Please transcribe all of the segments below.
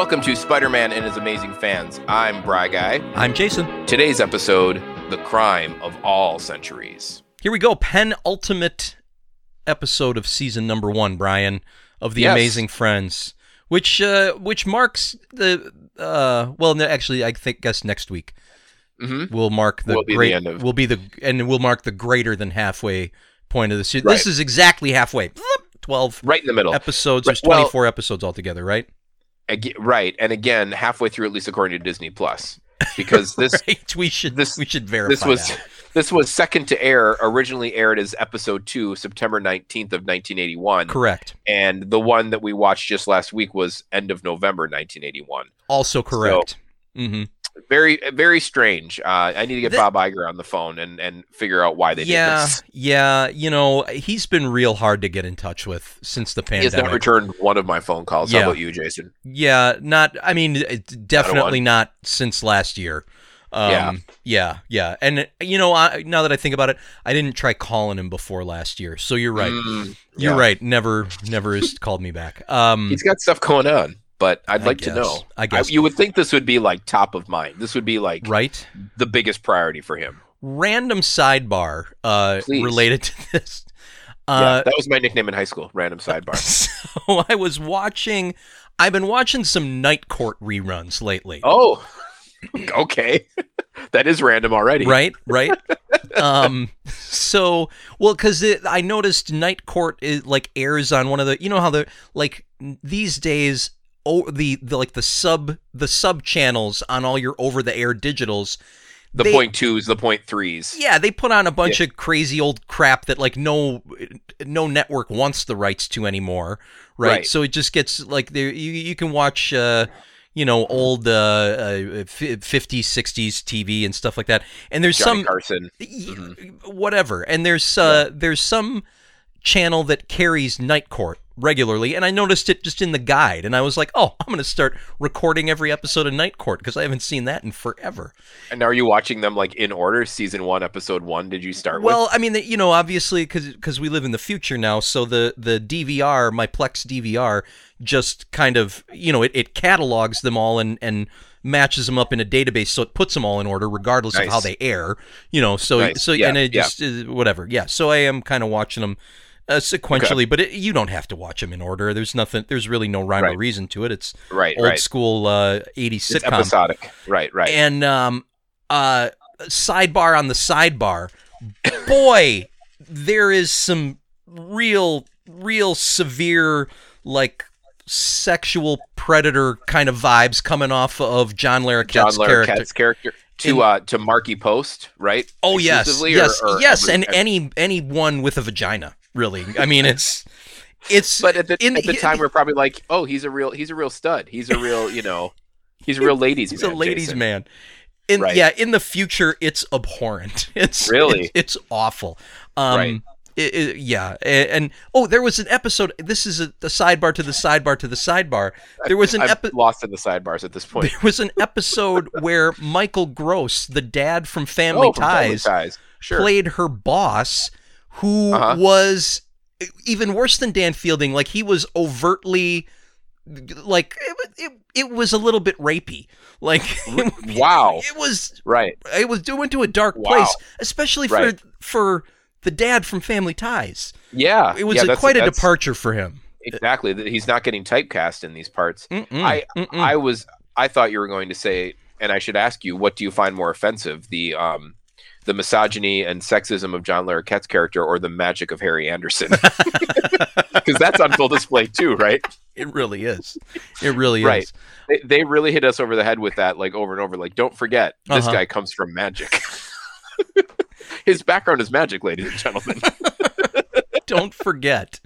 Welcome to Spider-Man and His Amazing Fans. I'm Bry Guy. I'm Jason. Today's episode, The Crime of All Centuries. Here we go. Penultimate episode of season number one, Brian, of The Yes. Amazing Friends, which uh, which marks the uh, well, no, actually, I think guess next week Mm-hmm. will mark the Will the great end of- will be the and will mark the greater than halfway point of the season. Right. This is exactly halfway. Twelve Right in the middle. episodes. Right, There's well- 24 episodes altogether, right? Right, and again, halfway through, at least according to Disney Plus, because this Right. We should this- we should verify this was that. this was second to air. Originally aired as episode two, September nineteenth of nineteen eighty one, correct. and the one that we watched just last week was end of November nineteen eighty one. Also correct. hmm Very very strange. Uh, I need to get The- Bob Iger on the phone and and figure out why they yeah, did this. yeah. You know, he's been real hard to get in touch with since the He has pandemic. not returned one of my phone calls. Yeah. How about you, Jason? Yeah, not. I mean, definitely not since last year. Um, Yeah. yeah, yeah. And you know, I, now that I think about it, I didn't try calling him before last year. So you're right. Mm, You're right. Never, never has called me back. Um, He's got stuff going on, but I'd I like to know. I guess. you would think this would be like top of mind. This would be like right. the biggest priority for him. Random sidebar uh, Please. related to this. yeah, Uh, that was my nickname in high school. Random sidebar. so I was watching. I've been watching some Night Court reruns lately. oh, okay. that is random already. right right um so well because i noticed night court is like airs on one of the you know how the like these days the, the like the sub the sub channels on all your over the air digitals The they- point twos, the point threes. yeah they put on a bunch of crazy old crap that like no no network wants the rights to anymore right, Right. so it just gets like there you, you can watch uh you know old uh, uh 50s 60s tv and stuff like that and there's Johnny some Carson. y- whatever. And there's uh there's some channel that carries Night Court regularly, and I noticed it just in the guide, and I was like, oh, I'm gonna start recording every episode of Night Court because I haven't seen that in forever. And are you watching them like in order? Season one, episode one. Did you start Well, I mean, the- you know, obviously, because we live in the future now, so the the DVR, my Plex DVR, just kind of, you know, it, it catalogs them all and and matches them up in a database, so it puts them all in order regardless of how they air. You know, so Nice. so Yeah, and it yeah. just whatever. Yeah, so I am kind of watching them. Uh, sequentially, but it, you don't have to watch them in order. There's nothing. There's really no rhyme or reason to it. It's? Right, old right. school uh, '80s It's sitcom. episodic. Right, right. And um, uh, sidebar on the sidebar, boy, there is some real, real severe like sexual predator kind of vibes coming off of John Larroquette's John character. Larroquette's character to uh to Markie Post, right? Oh yes, Exclusively, yes, or- or yes, every- and any anyone with a vagina, really. I mean, it's it's But at the, in- at the he- time, we're probably like, oh, he's a real, he's a real stud. He's a real, you know, he's a real ladies He's man. a ladies' Jason. man. In, Right. Yeah, in the future, it's abhorrent. It's Really? it's, it's awful. Um, Right. it- it- yeah, a- and, oh, there was an episode. This is a, the sidebar to the sidebar to the sidebar. There was an I'm lost in the sidebars at this point. There was an episode where Michael Gross, the dad from Family oh, from Family Ties, Ties. Sure. played her boss, who Uh-huh. was even worse than Dan Fielding. Like he was overtly, like it, it, it was a little bit rapey. Like wow. it was Right. it was went to a dark Wow. place, especially for Right. for the dad from Family Ties. Yeah. It was yeah, a, quite a departure for him. Exactly. that He's not getting typecast in these parts. Mm-mm, I mm-mm. I was I thought you were going to say, and I should ask you, what do you find more offensive, the um, the misogyny and sexism of John Larroquette's character, or the magic of Harry Anderson? Because that's on full display too, right? it really is. It really Right. is. They, they really hit us over the head with that, like over and over. Like, don't forget, this Uh-huh. guy comes from magic. His background is magic, ladies and gentlemen. Don't forget,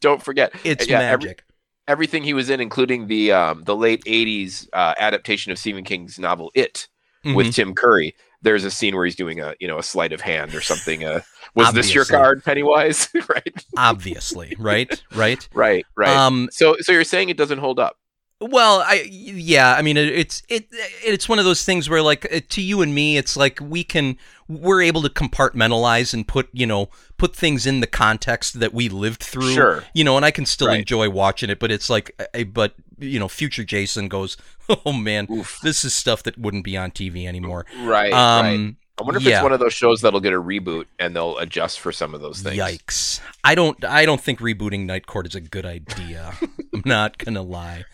don't forget, it's Yeah, every- magic. everything he was in, including the um, the late '80s uh, adaptation of Stephen King's novel "It" with Mhm. Tim Curry. There's a scene where he's doing a you know a sleight of hand or something. Uh, was this your card, Pennywise? right, obviously, right? Right. right, right. Um, so so you're saying it doesn't hold up? Well, I yeah, I mean it, it's it it's one of those things where like uh, to you and me, it's like we can we're able to compartmentalize and put you know put things in the context that we lived through. Sure. You know, and I can still Right. enjoy watching it, but it's like, uh, but you know, future Jason goes, oh man, Oof. this is stuff that wouldn't be on TV anymore. Right. right. Um, I wonder if yeah. it's one of those shows that'll get a reboot and they'll adjust for some of those things. Yikes! I don't. I don't think rebooting Night Court is a good idea. I'm not gonna lie.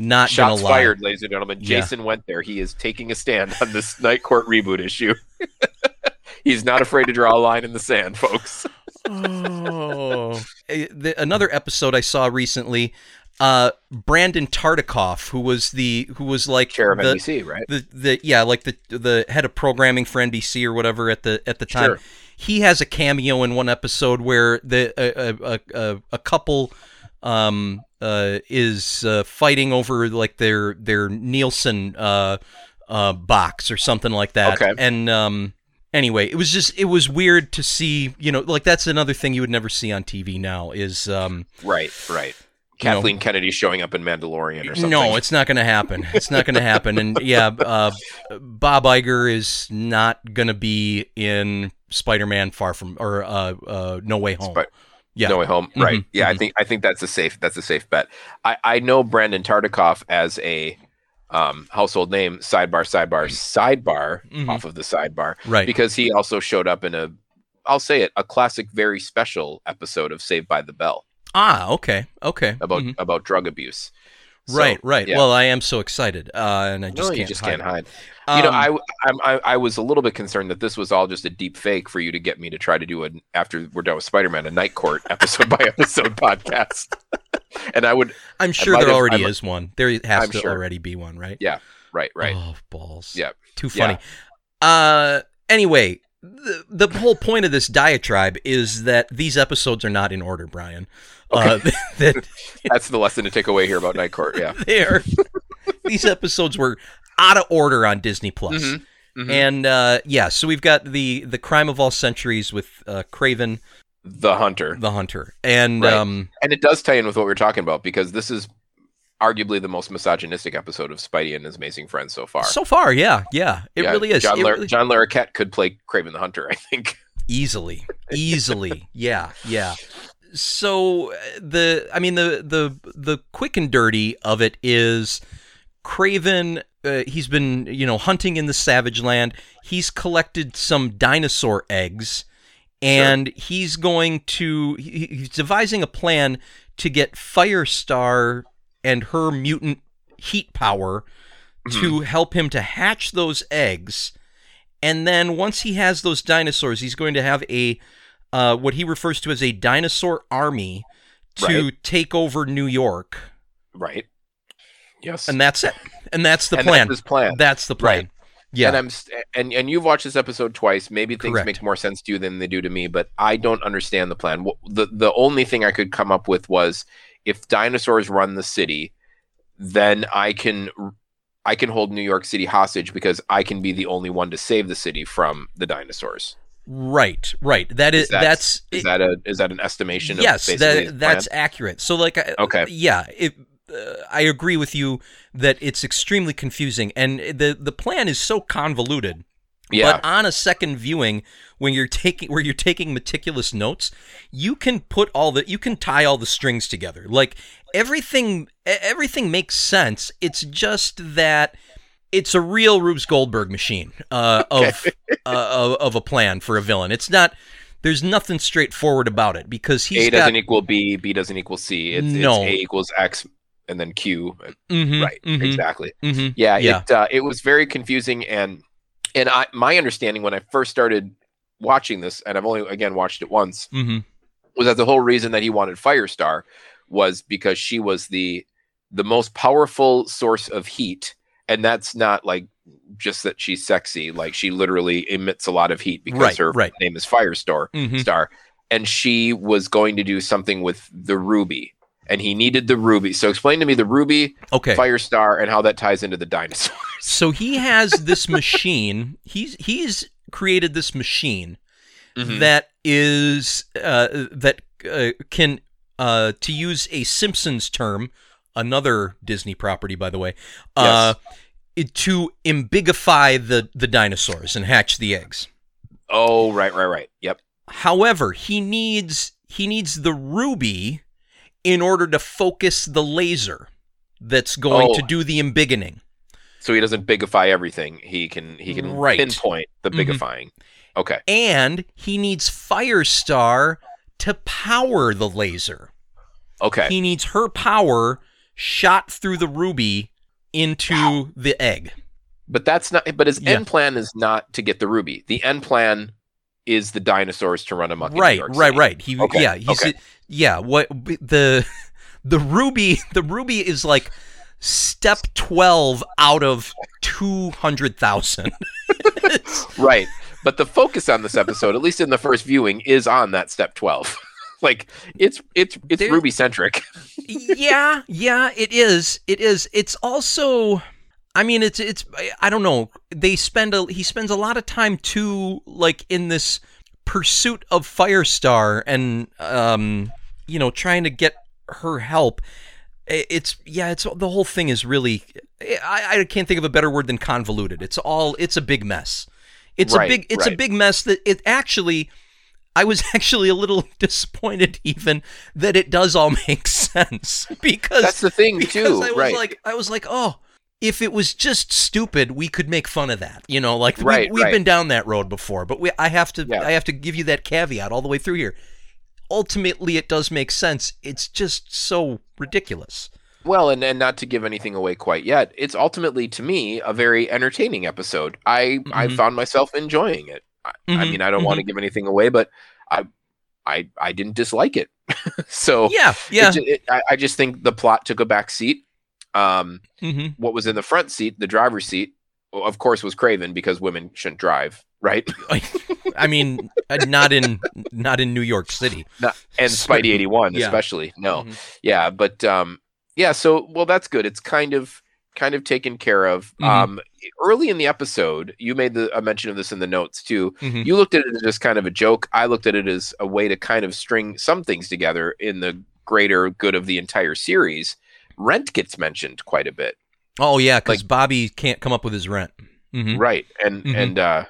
Not Shots gonna lie. fired, ladies and gentlemen. Yeah. Jason went there. He is taking a stand on this Night Court reboot issue. He's not afraid to draw a line in the sand, folks. Oh. Eh, the- another episode I saw recently. Uh, Brandon Tartikoff, who was the who was like Chair of the, NBC, right? the the yeah like the the head of programming for NBC or whatever at the at the time. Sure. He has a cameo in one episode where the a a, a, a, couple um is uh, fighting over like their their Nielsen uh uh box or something like that. Okay. And um anyway, it was just it was weird to see, you know, like that's another thing you would never see on TV now is um Right, right. You know- Kathleen Kennedy showing up in Mandalorian or something. no, it's not going to happen. It's not going to happen. And yeah, uh, Bob Iger is not going to be in Spider-Man Far From or uh, uh, No Way Home. Spi- yeah, No way home. Mhm, Right. Yeah, I mhm. think I think that's a safe that's a safe bet. I, I know Brandon Tartikoff as a um, household name, sidebar, sidebar, sidebar Mhm. off of the sidebar. right. Because he also showed up in a I'll say it, a classic very special episode of Saved by the Bell ah, okay, okay. about Mhm. about drug abuse. So, right, right. yeah. Well, I am so excited, uh, and I just you can't. just hide can't hide. you know, Um, I, I'm- I I was a little bit concerned that this was all just a deep fake for you to get me to try to do an after we're done with Spider-Man a Night Court episode by episode podcast, and I would I'm sure there have- already I mi- is one. There has I'm to sure. already be one, right? Yeah, right right Oh, balls. Yeah. Too Yeah. funny. Uh, anyway, the, the whole point of this diatribe is that these episodes are not in order, Brian. Uh, that that's the lesson to take away here about Night Court. Yeah, they're these episodes were out of order on Disney Plus. Mhm, mhm. And uh, yeah, so we've got the the crime of all centuries with uh, Kraven the Hunter, the Hunter, and Right. um, and it does tie in with what we're talking about because this is arguably the most misogynistic episode of Spidey and his amazing friends so far. so far, yeah, yeah, it Yeah, really is. John, It really- John Larroquette could play Kraven the Hunter, I think. easily easily yeah yeah so uh, the i mean the the the quick and dirty of it is kraven uh, he's been you know hunting in the savage land he's collected some dinosaur eggs and he's going to he- he's devising a plan to get firestar and her mutant heat power to help him to hatch those eggs and then once he has those dinosaurs, he's going to have a uh, what he refers to as a dinosaur army to Right. take over New York, Right. Yes. and that's it. And that's the And plan. That's his plan. That's the plan. Right. Yeah. And I'm st- and and you've watched this episode twice. Maybe things Correct. make more sense to you than they do to me, but I don't understand the plan. The the only thing I could come up with was if dinosaurs run the city, then I can I can hold New York City hostage because I can be the only one to save the city from the dinosaurs. right. Right. That is, Is that- that's Is that a is that an estimation? yes. Of basically his That that's accurate. So like Okay. Yeah. It, uh, I agree with you that it's extremely confusing, and the the plan is so convoluted. Yeah. But on a second viewing, when you're taking where you're taking meticulous notes, you can put all the you can tie all the strings together. Like everything everything makes sense. It's just that it's a real Rubes Goldberg machine uh, of, uh, of of a plan for a villain. It's not. There's nothing straightforward about it because he's a doesn't equal B, B doesn't equal C. It's, No. it's A equals X and then Q. Mhm, right. mhm, Exactly. mhm. Yeah, Yeah. it uh, it was very confusing and and I my understanding when I first started watching this and I've only again watched it once Mhm. was that the whole reason that he wanted Firestar was because she was the the most powerful source of heat and that's not like just that she's sexy like she literally emits a lot of heat because Right, her right. name is Firestar Mhm. star and she was going to do something with the ruby and he needed the ruby so explain to me the ruby Okay. Firestar and how that ties into the dinosaurs So he has this machine. He's he's created this machine Mhm. that is uh, that uh, can uh, to use a Simpsons term another Disney property, by the way, uh, it- to embigify the the dinosaurs and hatch the eggs. Oh, right, right, right. Yep. However, he needs he needs the ruby in order to focus the laser that's going Oh. to do the embiggening. So he doesn't bigify everything. He can he can Right. pinpoint the Mhm. bigifying. Okay. And he needs Firestar to power the laser. Okay. He needs her power shot through the ruby into the egg. But that's not. But his Yeah. end plan is not to get the ruby. The end plan is the dinosaurs to run amok. right, right, right. He Okay, yeah, he's okay. yeah, what the the ruby the ruby is like step 12 out of 200,000. Right. But the focus on this episode, at least in the first viewing, is on that step twelve. like it's it's it's Ruby centric. yeah, yeah, it is. It is. It's also I mean it's it's I don't know. They spend a he spends a lot of time too like in this pursuit of Firestar and um you know trying to get her help. It's yeah, it's the whole thing is really I, I can't think of a better word than convoluted. It's all it's a big mess. It's Right, a big it's a big mess that it actually I was actually a little disappointed even that it does all make sense because That's the thing because too. I was right. like I was like, "Oh, if it was just stupid, we could make fun of that." You know, like Right, we, we've right. been down that road before, but we I have to Yeah. I have to give you that caveat all the way through here. Ultimately, it does make sense. It's just so ridiculous. Well, and, and not to give anything away quite yet, it's ultimately to me a very entertaining episode. I I Mhm. found myself enjoying it. I, I Mhm, mean, I don't want to give anything away, but I I I didn't dislike it. so Yeah, yeah. ju- it- I, I just think the plot took a back seat. Um, hmm what was in the front seat, the driver's seat, of course, was Kraven because women shouldn't drive, right? I mean, uh, not in not in New York City. Not- and Certainly. Spidey eighty one, Yeah. especially. No, Mhm. yeah but um yeah so well that's good it's kind of kind of taken care of Mhm. um early in the episode you made the a mention of this in the notes too Mhm. you looked at it as just kind of a joke i looked at it as a way to kind of string some things together in the greater good of the entire series rent gets mentioned quite a bit Oh yeah, because Bobby can't come up with his rent. hmm right and Mhm. and uh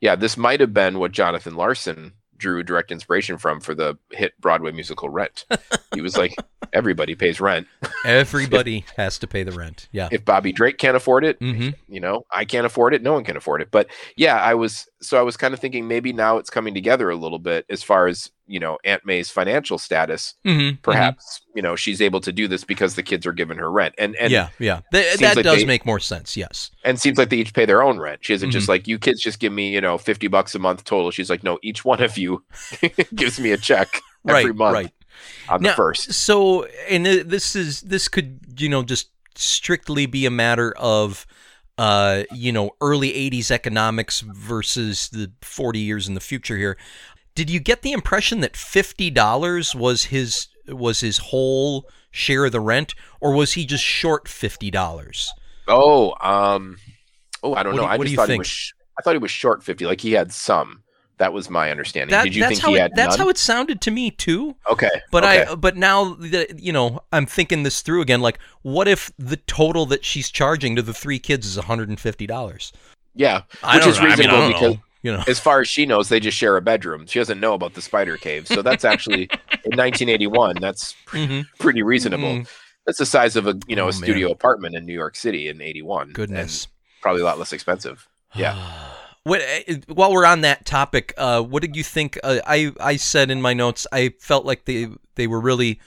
yeah this might have been what jonathan larson drew direct inspiration from for the hit broadway musical rent he was like everybody pays rent Everybody has to pay the rent. Yeah. if Bobby Drake can't afford it, hmm you know, I can't afford it. No one can afford it. But yeah, I was so I was kind of thinking maybe now it's coming together a little bit as far as you know Aunt May's financial status. hmm Perhaps you know she's able to do this because the kids are giving her rent, and and yeah, yeah. Th- that like does they- make more sense. Yes. and seems like they each pay their own rent. She isn't Mm-hmm. just like you kids just give me you know fifty bucks a month total. She's like no, each one of you gives me a check every right. month Right. on the first. So, and this is this could you know just strictly be a matter of uh you know early 80s economics versus the 40 years in the future here. Did you get the impression that $50 was his was his whole share of the rent or was he just short $50? Oh, um, oh, I don't What do know. you- I what do just you thought think? he was. sh- I thought he was short fifty. Like he had some. That was my understanding. That, Did you that's think how he it, had that's none? how it sounded to me too. Okay. But okay. I but now that you know, I'm thinking this through again. Like, what if the total that she's charging to the three kids is 150 dollars? yeah, which is reasonable because you know. as far as she knows, they just share a bedroom. She doesn't know about the spider cave, so that's actually in 1981. That's Mhm. pretty reasonable. Mhm. That's the size of a you know Oh, a man. studio apartment in New York City in 81. Goodness. probably a lot less expensive. Yeah. What, uh, while we're on that topic, uh, what did you think? Uh, I I said in my notes, I felt like they they were really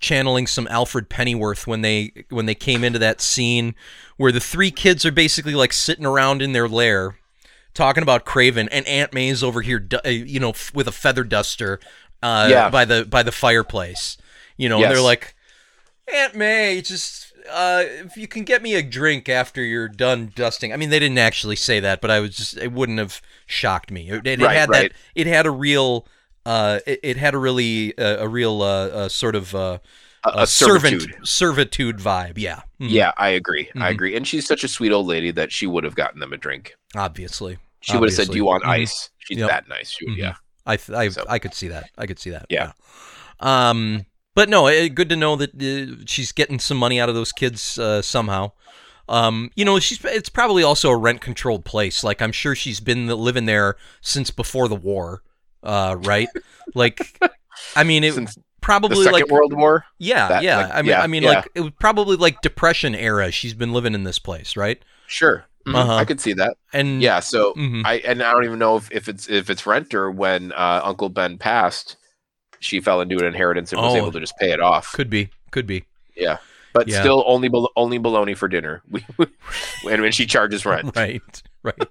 channeling some Alfred Pennyworth when they when they came into that scene where the three kids are basically like sitting around in their lair talking about Kraven and Aunt May's over here, uh, you know, with a feather duster uh, Yeah. by the by the fireplace. You know, and Yes. they're like, Aunt May, just uh, if you can get me a drink after you're done dusting. I mean, they didn't actually say that, but I was just it wouldn't have shocked me. It, it Right, had right. that. It had a real. Uh, it, it had a really uh, a real uh, sort of uh, A, a a servant servitude. servitude vibe. Yeah. Mhm. Yeah, I agree. I Mhm. agree. And she's such a sweet old lady that she would have gotten them a drink. Obviously. She would have said, "Do you want Mhm. ice?" She's Yep. that nice. She would, Mhm. Yeah. I th- I, So- I could see that. I could see that. Yeah. Yeah. Um. But no, eh, good to know that uh, she's getting some money out of those kids uh, somehow. Um, you know, she's it's probably also a rent controlled place. Like I'm sure she's been living there since before the war, uh, right? like, I mean, it Since probably the Second like World War. yeah, that, yeah. like, I mean, yeah, I mean, yeah. like it was probably like Depression era. She's been living in this place, right? Sure, Mhm, Uh-huh. I could see that. And Yeah, so mhm. I and I don't even know if, if it's if it's rent or when uh, Uncle Ben passed, she fell into an inheritance and was Oh. able to just pay it off. could be, could be. Yeah, but Yeah. still only only bologna for dinner. When when she charges rent. Right, right.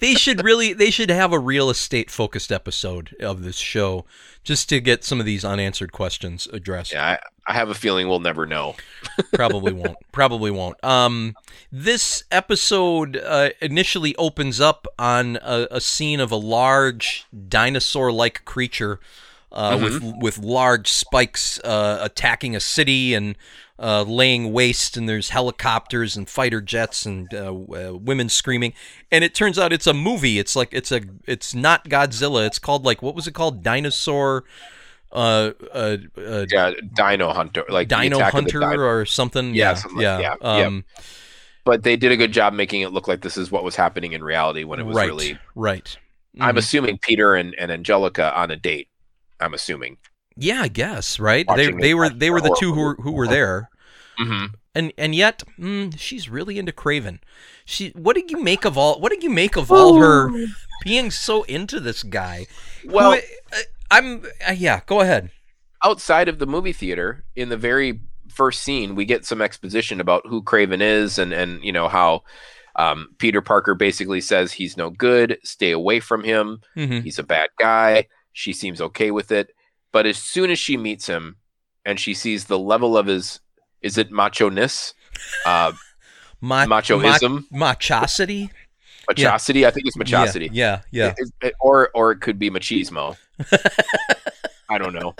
they should really they should have a real estate focused episode of this show just to get some of these unanswered questions addressed. Yeah, I, I have a feeling we'll never know. Probably won't. Probably won't. Um, this episode uh, initially opens up on a, a scene of a large dinosaur-like creature uh, with with large spikes uh, attacking a city and uh, laying waste. And there's helicopters and fighter jets and uh, uh, women screaming. And it turns out it's a movie. It's like it's a it's not Godzilla. It's called like what was it called? Dinosaur. Uh, uh, uh, Yeah, Dino Hunter, like Dino Attack of the Hunter Dino- or something. Yeah, Yeah, something like- yeah. yeah, yeah. Um, but they did a good job making it look like this is what was happening in reality when it was right, really. right. I'm Mhm. assuming Peter and, and Angelica on a date. I'm assuming. yeah, I guess right. They Watching they it- were they were the the two who were, who were there, hmm and and yet mm, she's really into Kraven. She what did you make of all what did you make of all her being so into this guy? Well, Who, uh, I'm uh, yeah. Go ahead. outside of the movie theater, in the very first scene, we get some exposition about who Kraven is and and you know how um, Peter Parker basically says he's no good, stay away from him, hmm he's a bad guy. She seems okay with it, but as soon as she meets him and she sees the level of his is it macho ness, uh, Ma- machoism, ma- machosity. machosity? I think it's machosity. Yeah, yeah. It- it- or or it could be machismo. I don't know.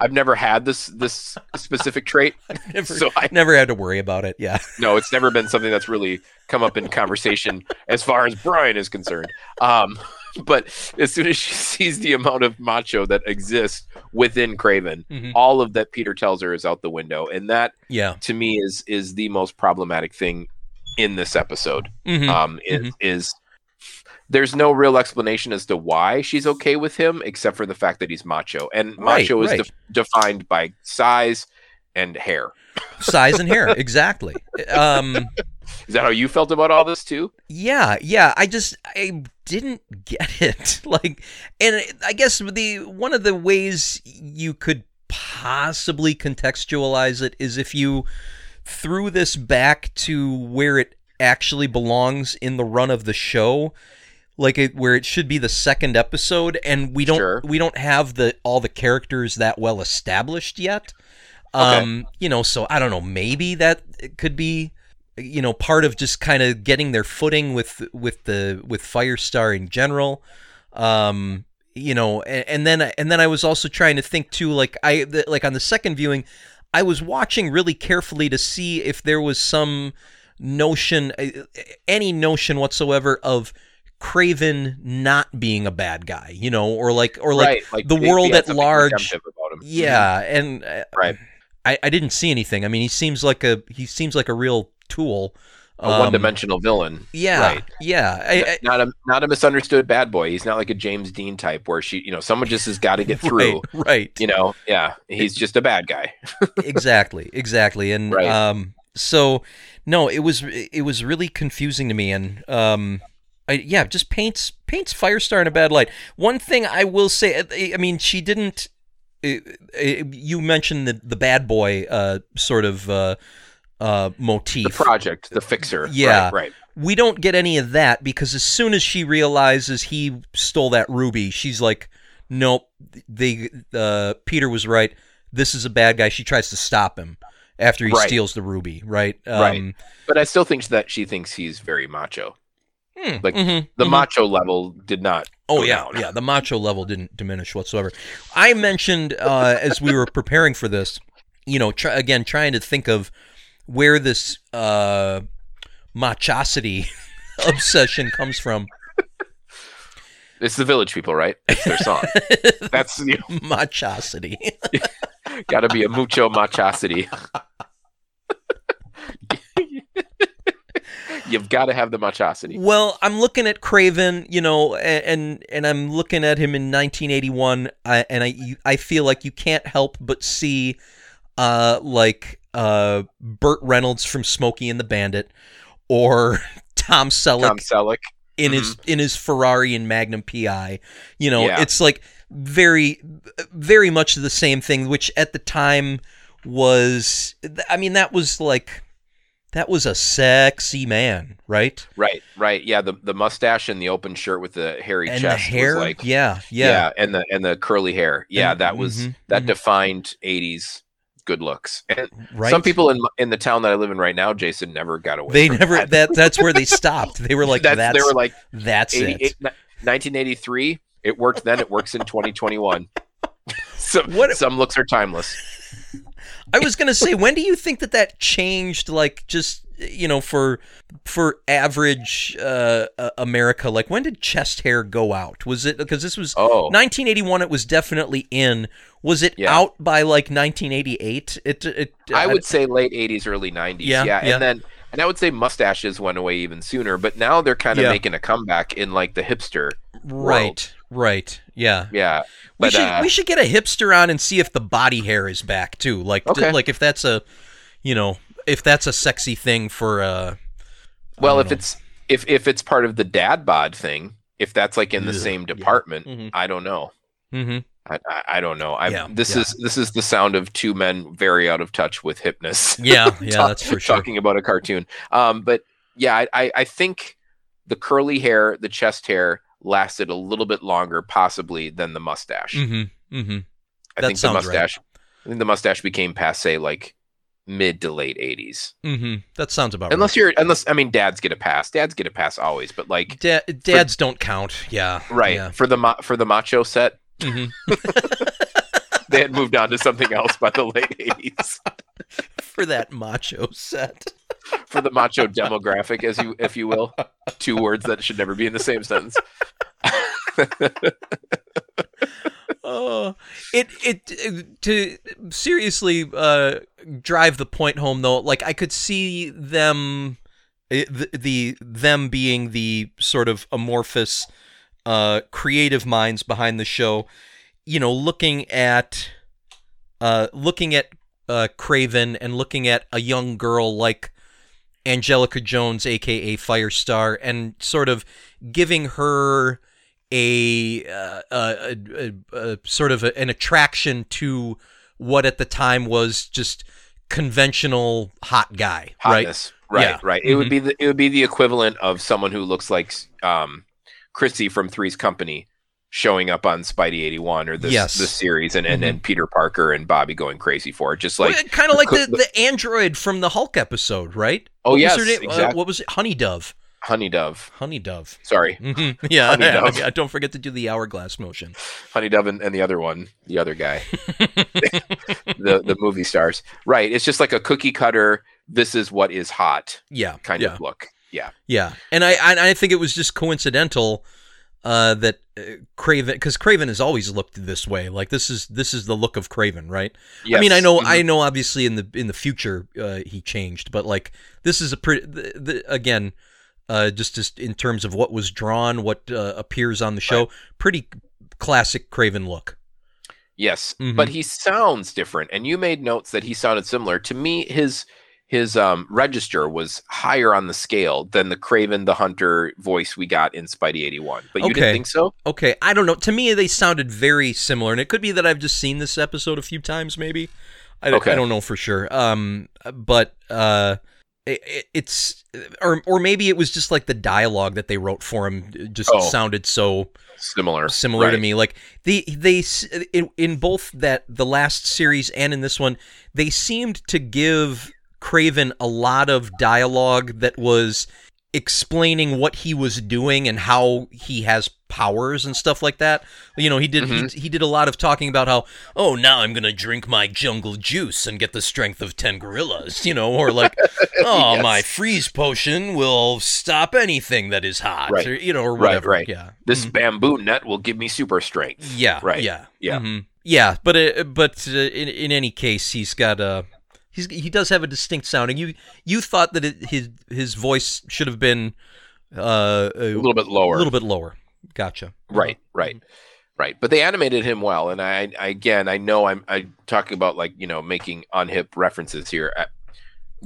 I've never had this this specific trait, Never, so I never had to worry about it. Yeah. no, it's never been something that's really come up in conversation as far as Brian is concerned. Um, but as soon as she sees the amount of macho that exists within Kraven, Mhm. all of that Peter tells her is out the window, and that Yeah. to me is is the most problematic thing in this episode. Mhm. Um, is, Mhm. is there's no real explanation as to why she's okay with him, except for the fact that he's macho, and Right, macho is right. def- defined by size and hair. Size and hair. Exactly. Um. Is that how you felt about all this too? Yeah, yeah. I just I didn't get it. Like, and I guess the one of the ways you could possibly contextualize it is if you threw this back to where it actually belongs in the run of the show like it where it should be the second episode and we don't Sure. we don't have the all the characters that well established yet Okay. um you know so i don't know maybe that could be you know part of just kind of getting their footing with with the with firestar in general. Um you know and, and then and then i was also trying to think too like i the, like on the second viewing i was watching really carefully to see if there was some notion any notion whatsoever of kraven not being a bad guy you know or like or like right, like the world at large- yeah and uh, Right. I, I didn't see anything. I mean he seems like a he seems like a real tool a Um, one-dimensional villain. yeah Right. yeah I, I, not a not a misunderstood bad boy. He's not like a James Dean type where she, you know, someone just has got to get through. right right You know, yeah, he's just a bad guy. exactly exactly and Right. um so no it was it was really confusing to me and um I, yeah just paints paints firestar in a bad light one thing i will say i, I mean she didn't uh, uh, you mentioned the the bad boy uh sort of uh uh motif The project, the fixer. Yeah. right. right. we don't get any of that because as soon as she realizes he stole that ruby, she's like, "Nope." They uh, Peter was right. This is a bad guy. She tries to stop him after he Right. steals the ruby. Right. Um, Right. But I still think that she thinks he's very macho. hmm, Like, mhm, The mhm. macho level did not. Oh yeah, down. yeah. The macho level didn't diminish whatsoever. I mentioned uh, as we were preparing for this, you know, try, again trying to think of where this uh, machosity obsession comes from. It's the village people, right? It's their song. That's you know, Machosity. Got to be a mucho machosity. You've got to have the machosity. Well, I'm looking at Kraven, you know, and and I'm looking at him in 1981, uh, and I I feel like you can't help but see, uh, like uh, Burt Reynolds from Smokey and the Bandit, or Tom Selleck Tom Selleck. in his in his Ferrari and Magnum PI. You know, Yeah. it's like very very much the same thing, which at the time was I mean that was like that was a sexy man, right? Right, right. Yeah, the the mustache and the open shirt with the hairy And the chest hair, was like yeah, yeah. yeah, and the and the curly hair. Yeah, And- that was mhm, that mhm. defined 80s good looks. And right. some people in in the town that I live in right now, Jason never got away. they never that. that that's where they stopped. They were like that's, that's, they were like that's it. 1983 it worked then it works in 2021 some, What- some looks are timeless I was gonna say, when do you think that that changed? Like, just you know, for for average uh, America, like when did chest hair go out? Was it because this was oh 1981? It was definitely in. Was it Yeah. out by like 1988? It, it i would say late 80s early 90s Yeah, yeah, yeah. and then and i would say mustaches went away even sooner but now they're kind of Yeah. making a comeback in like the hipster right, right, yeah. yeah We but should uh, we should get a hipster on and see if the body hair is back too. Like, Okay. like if that's a, you know, if that's a sexy thing for uh. Well if know. it's if if it's part of the dad bod thing if that's like in the same yeah. department Mhm. i don't know Mhm. I, I, I don't know. I Yeah, this yeah. is this is the sound of two men very out of touch with hipness. Yeah, yeah, that's for sure. talking about a cartoon. Um, but yeah, I, I, think the curly hair, the chest hair, lasted a little bit longer, possibly than the mustache. Mm-hmm. Mm-hmm. I that think the sounds right. mustache. I think the mustache became passe like mid to late eighties. Mm-hmm. That sounds about right. Unless you're, unless I mean, dads get a pass. Dads get a pass always, but like. Da- dads don't count. Yeah. right Yeah. for the ma- for the macho set, hmm they had moved on to something else by the late eighties. For that macho set. for the macho demographic, as you if you will, two words that should never be in the same sentence. Oh, it it to seriously uh drive the point home though. Like I could see them, eh, the, the them being the sort of amorphous, uh, creative minds behind the show. You know, looking at, uh, looking at uh Kraven and looking at a young girl like Angelica Jones, aka Firestar, and sort of giving her a, uh, a, a, a, a sort of a, an attraction to what at the time was just conventional hot guy, right? Hotness. Right, Yeah. right. It would be the it would be the equivalent of someone who looks like um Chrissy from Three's Company showing up on Spidey eighty one or this Yes. this series and, and and Peter Parker and Bobby going crazy for it. Just like kind of like the- the, the android from the Hulk episode, right? Oh, yes, her? Uh, what was it? Honey Dove. Honey Dove. Honey Dove. Sorry. hmm Yeah, Honey yeah, Dove. yeah, Don't forget to do the hourglass motion. Honey Dove and, and the other one, the other guy. the the movie stars. Right. It's just like a cookie cutter, this is what is hot Yeah, kind yeah. of look. Yeah. Yeah, and I I, I think it was just coincidental uh, that uh, Kraven because Kraven has always looked this way. Like this is this is the look of Kraven, right? I mean, I Yes. know Mhm. I know obviously in the in the future uh, he changed, but like this is a pretty the, the, again. Uh, just just in terms of what was drawn, what uh, appears on the show, pretty classic Kraven look. Yes, Mhm. but he sounds different, and you made notes that he sounded similar. To me, his his um, register was higher on the scale than the Kraven the Hunter voice we got in Spidey eighty one. But you Okay. didn't think so? Okay, I don't know. To me, they sounded very similar, and it could be that I've just seen this episode a few times, maybe. I, Okay. I don't know for sure. Um, but uh, it, it- it's or or maybe it was just like the dialogue that they wrote for him just Oh. sounded so Similar, similar to me. Like the they in, in both that the last series and in this one, they seemed to give Kraven a lot of dialogue that was explaining what he was doing and how he has powers and stuff like that. You know, he did Mhm. he, he did a lot of talking about how, "Oh, now I'm going to drink my jungle juice and get the strength of 10 gorillas," you know, or like, "Oh, Yes. my freeze potion will stop anything that is hot." Right. Or, you know, or whatever. right. right. Yeah. This Mhm. bamboo net will give me super strength. Yeah. Right. Yeah. Yeah. mhm, yeah, but uh, but uh, in in any case, he's got a he's he does have a distinct sounding. You you thought that it, his his voice should have been uh, a little bit lower, a little bit lower. Gotcha. Right, right, right. But they animated him well, and I, I again, I know I'm I talking about like you know making on hip references here.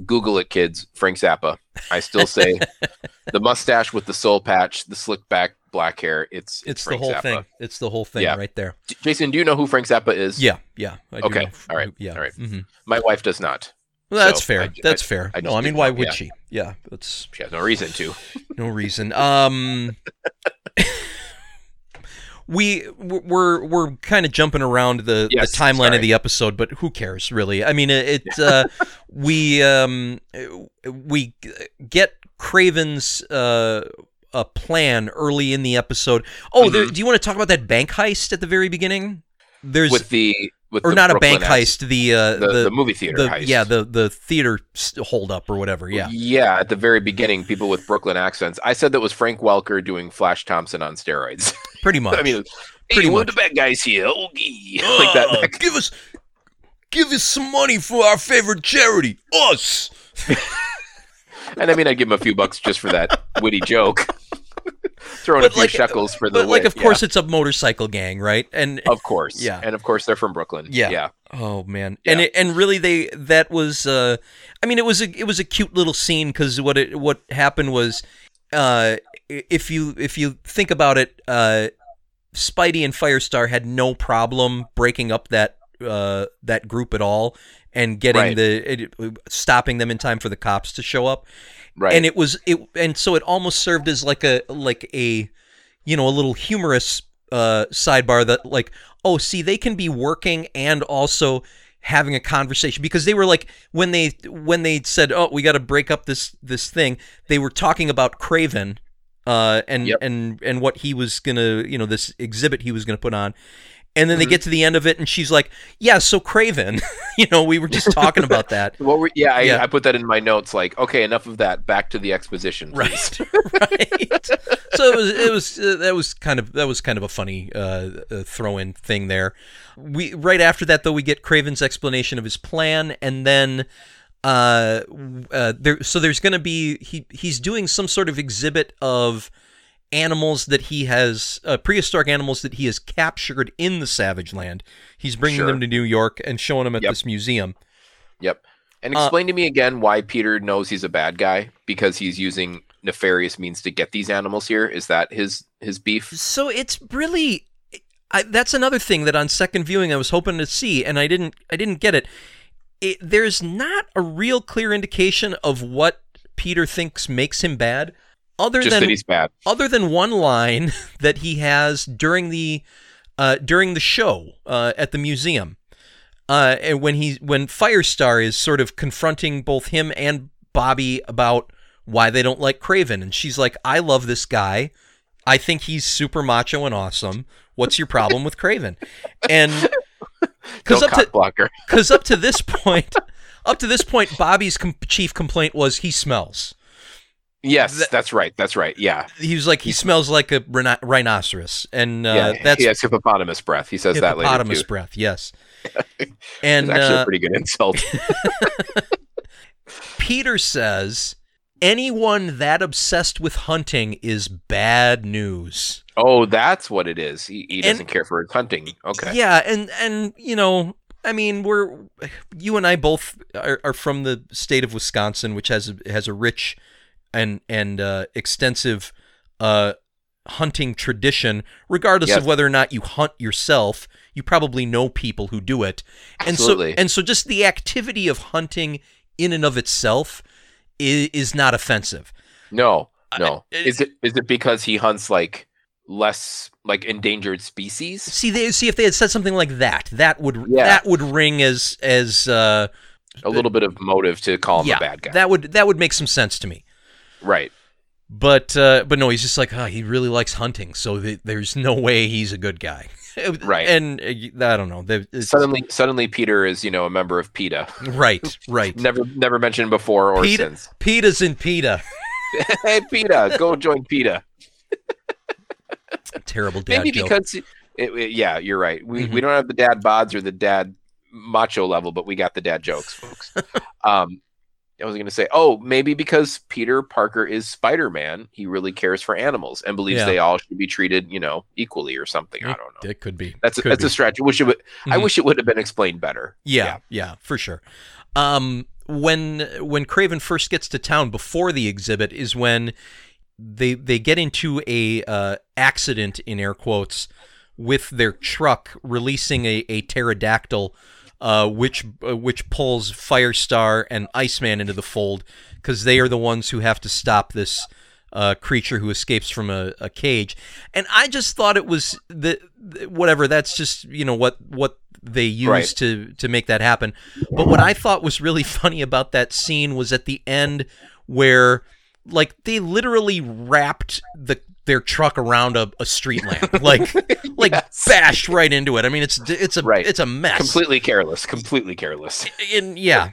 Google it, kids. Frank Zappa. I still say the mustache with the soul patch, the slick back black hair. It's it's, it's the whole Zappa. thing. It's the whole thing Yeah. right there. Jason, do you know who Frank Zappa is? Yeah, yeah. I do Okay, know. all right, Yeah. all right. hmm My wife does not. Well, that's So, fair. I- that's I- fair. I no, I mean, why would yeah. she? Yeah, that's She has no reason to. no reason. Um, we we're we're kind of jumping around the, Yes, the timeline sorry. of the episode, but who cares really? I mean, it. it uh, we um we get Kraven's uh. A plan early in the episode. Oh, there, Mhm. do you want to talk about that bank heist at the very beginning? There's With the with or the not a bank ex- heist. The uh, the, the, movie theater the- heist. yeah the the theater s- hold up or whatever. Yeah, Yeah, at the very beginning, people with Brooklyn accents. I said that was Frank Welker doing Flash Thompson on steroids. pretty much. I mean, Pretty hey, one of much. the bad guys here. Okay. like that. Uh, give us give us some money for our favorite charity, us. And I mean, I'd give him a few bucks just for that witty joke. Throwing But a few like- shekels for the But like, of course, it's a motorcycle gang, right? And of course, Yeah. and of course they're from Brooklyn. Yeah. yeah, oh man, Yeah. and it, and really, they that was. Uh, I mean, it was a it was a cute little scene because what it what happened was, uh, if you if you think about it, uh, Spidey and Firestar had no problem breaking up that uh that group at all and getting Right. the it, stopping them in time for the cops to show up. right. and it was it and so it almost served as like a like a you know a little humorous uh sidebar that like oh see they can be working and also having a conversation because they were like when they when they said oh we got to break up this this thing they were talking about Kraven uh and Yep. and and what he was going to you know this exhibit he was going to put on and then they Mhm. get to the end of it and she's like yeah so Kraven you know we were just talking about that what were, yeah, I, Yeah. I put that in my notes. Like, okay, enough of that. Back to the exposition, please. right right so it was it was uh, that was kind of that was kind of a funny uh, uh, throw-in thing there we right after that though we get kraven's explanation of his plan and then uh, uh there so there's gonna be he he's doing some sort of exhibit of animals that he has uh, prehistoric animals that he has captured in the savage land he's bringing Sure. them to new york and showing them at Yep. this museum Yep. And Uh, explain to me again why Peter knows he's a bad guy because he's using nefarious means to get these animals here. Is that his his beef? So it's really I, that's another thing that on second viewing I was hoping to see and I didn't I didn't get it. it. There's not a real clear indication of what Peter thinks makes him bad other Just than that he's bad. other than one line that he has during the uh, during the show uh, at the museum, uh, and when he when Firestar is sort of confronting both him and Bobby about why they don't like Kraven, and she's like, "I love this guy. I think he's super macho and awesome. What's your problem with Kraven?" And because up to because up to this point, up to this point, Bobby's com- chief complaint was he smells. Yes, That- that's right. That's right. Yeah. He was like he smells like a rhino- rhinoceros, and uh, yeah. that's he has hippopotamus breath. He says that later hippopotamus breath. Yes, It's and actually uh, a pretty good insult. Peter says anyone that obsessed with hunting is bad news. oh, that's what it is. He, he And- doesn't care for hunting. Okay. Yeah, and and you know, I mean, we're you and I both are, are from the state of Wisconsin, which has a, has a rich and and uh, extensive uh, hunting tradition. Regardless of whether or not you hunt yourself, you probably know people who do it, and Absolutely. so and so just the activity of hunting in and of itself is, is not offensive. No, no. I- is it is it because he hunts like less like endangered species? See, they see if they had said something like that, that would Yeah. that would ring as as uh, A little bit of motive to call him yeah, a bad guy. that would that would make some sense to me. Right. But uh, but no, he's just like, oh, he really likes hunting, so th- there's no way he's a good guy. Right. And uh, I don't know. Suddenly suddenly Peter is, you know, a member of PETA. right, right. Never never mentioned before or PETA, since. PETA's in PETA. hey PETA, go join PETA. Terrible dad Maybe joke. because It, it- yeah, you're right. We Mm-hmm. we don't have the dad bods or the dad macho level, but we got the dad jokes, folks. um, I was going to say, oh, maybe because Peter Parker is Spider Man, he really cares for animals and believes Yeah. they all should be treated, you know, equally or something. I don't know. It could be. That's a, Could that's be. a stretch. I wish it would. I Mhm. wish it would have been explained better. Yeah, yeah, for sure. Um, when when Kraven first gets to town before the exhibit is when they they get into a uh, accident in air quotes with their truck releasing a, a pterodactyl, uh, which uh, which pulls Firestar and Iceman into the fold because they are the ones who have to stop this. Uh, creature who escapes from a, a cage, and I just thought it was the, the whatever. That's just you know what what they used Right. to to make that happen. But what I thought was really funny about that scene was at the end where like they literally wrapped the their truck around a, a street lamp like like Yes. bashed right into it. I mean it's it's a Right. it's a mess. Completely careless. Completely careless. And, yeah.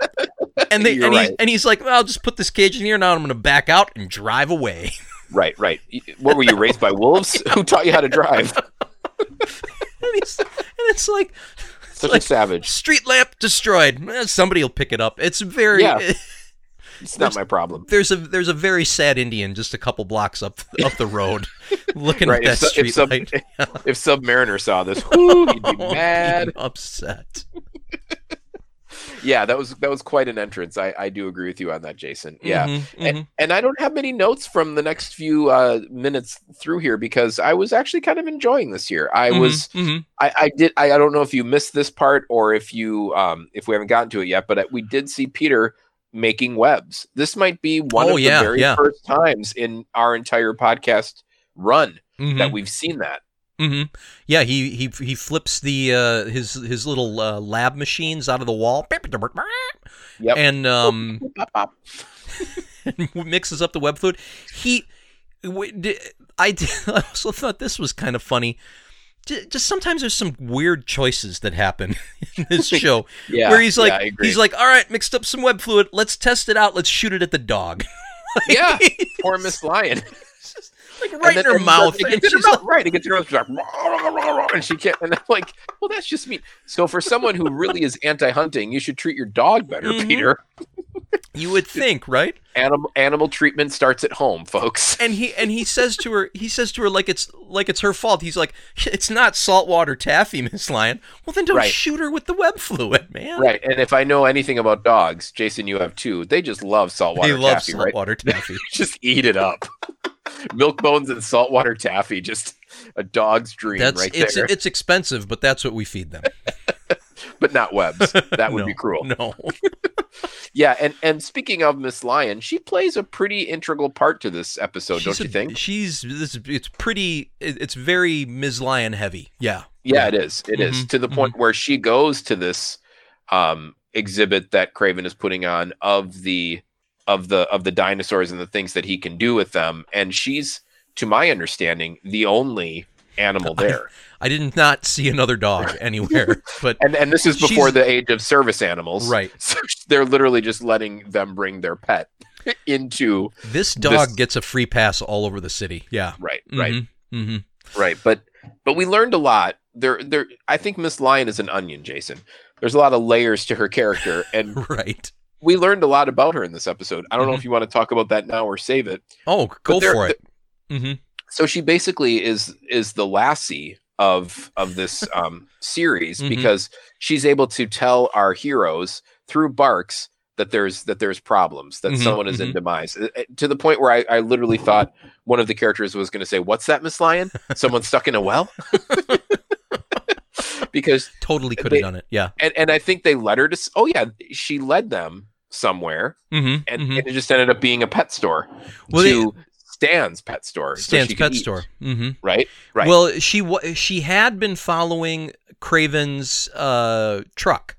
And they and, right. he, and he's like, well, I'll just put this cage in here. Now I'm going to back out and drive away. Right. Right. What were you raised by wolves? Who taught you how to drive? and, he's, and it's like Such like- a savage. street lamp destroyed. Eh, Somebody will pick it up. It's very. Yeah. It's not my problem. there's a there's a very sad Indian just a couple blocks up up the road, looking Right. at If, that Su- if, Sub, light. if Submariner saw this, whoo, he'd be Oh, mad. upset. Yeah, that was that was quite an entrance. I, I do agree with you on that, Jason. Yeah. Mhm, And, mhm. and I don't have many notes from the next few uh, minutes through here because I was actually kind of enjoying this year. I Mhm, was mhm. I, I did I, I don't know if you missed this part or if you um if we haven't gotten to it yet, but we did see Peter making webs. This might be one Oh, of yeah, the very yeah. first times in our entire podcast run Mhm, that we've seen that. mhm. Yeah, he he he flips the uh, his his little uh, lab machines out of the wall. Yep. And um, mixes up the web fluid. He, I also thought this was kind of funny. Just sometimes there's some weird choices that happen in this show Yeah. where he's like, yeah, he's like, all right, mixed up some web fluid. Let's test it out. Let's shoot it at the dog. yeah, poor Miss Lion. like right in her and mouth. It gets her mouth, right? It gets her mouth. Like, and she can't. And I'm like, well, that's just me. So for someone who really is anti-hunting, you should treat your dog better, Mhm. Peter. You would think, right? Animal animal treatment starts at home, folks. And he and he says to her, he says to her like it's like it's her fault. He's like, it's not saltwater taffy, Miss Lion. Well, then don't Right. shoot her with the web fluid, man. Right. And if I know anything about dogs, Jason, you have two. They just love saltwater They love taffy, right? saltwater taffy. Just eat it up. Milk bones and saltwater taffy, just a dog's dream That's right it's there. it's expensive, but that's what we feed them. but not webs. That would No, be cruel. No. Yeah, and and speaking of Miss Lion, she plays a pretty integral part to this episode, She's don't you think? She's this. It's pretty. it- It's very Miss Lion heavy. Yeah. Yeah, it is. It is Mhm, to the point where she goes to this um, exhibit that Kraven is putting on of the of the of the dinosaurs and the things that he can do with them, and she's, to my understanding, the only animal there. I did not see another dog anywhere, but And and this is before the age of service animals, right. So they're literally just letting them bring their pet into This dog This- gets a free pass all over the city. Yeah. right, right. hmm Right, but but we learned a lot. There, there. I think Miss Lion is an onion, Jason. There's a lot of layers to her character, and Right. We learned a lot about her in this episode. I don't know Mhm. if you want to talk about that now or save it. Oh, go there- for it. hmm So she basically is is the lassie of of this um, series Mhm. because she's able to tell our heroes through barks that there's that there's problems that Mhm, someone is in mhm. demise uh, uh, to the point where I, I literally thought one of the characters was going to say what's that miss lion someone stuck in a well because Totally could have done it. Yeah. and and I think they led her to. Oh yeah, she led them somewhere, hmm and, and it just ended up being a pet store Well, to Stan's pet store. Stan's could pet store. hmm right? Right. Well, she wa- she had been following Kraven's uh, truck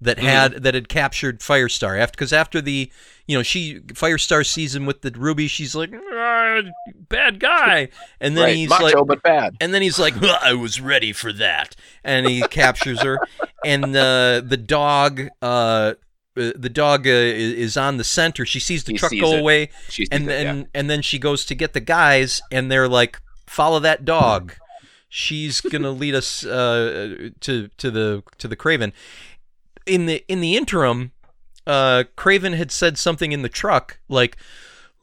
that Mhm. had that had captured Firestar after because after the you know she Firestar sees him with the ruby, she's like "Ah, bad guy, and then right. he's Macho like. but bad. And then he's like, "I was ready for that," and he captures her. And uh, the dog, uh, uh, the dog uh, is on the center. She sees the He truck sees go it. away, She's and then and then she goes to get the guys, and they're like, "Follow that dog." she's gonna lead us uh, to to the to the Kraven. In the in the interim, uh, Kraven had said something in the truck like,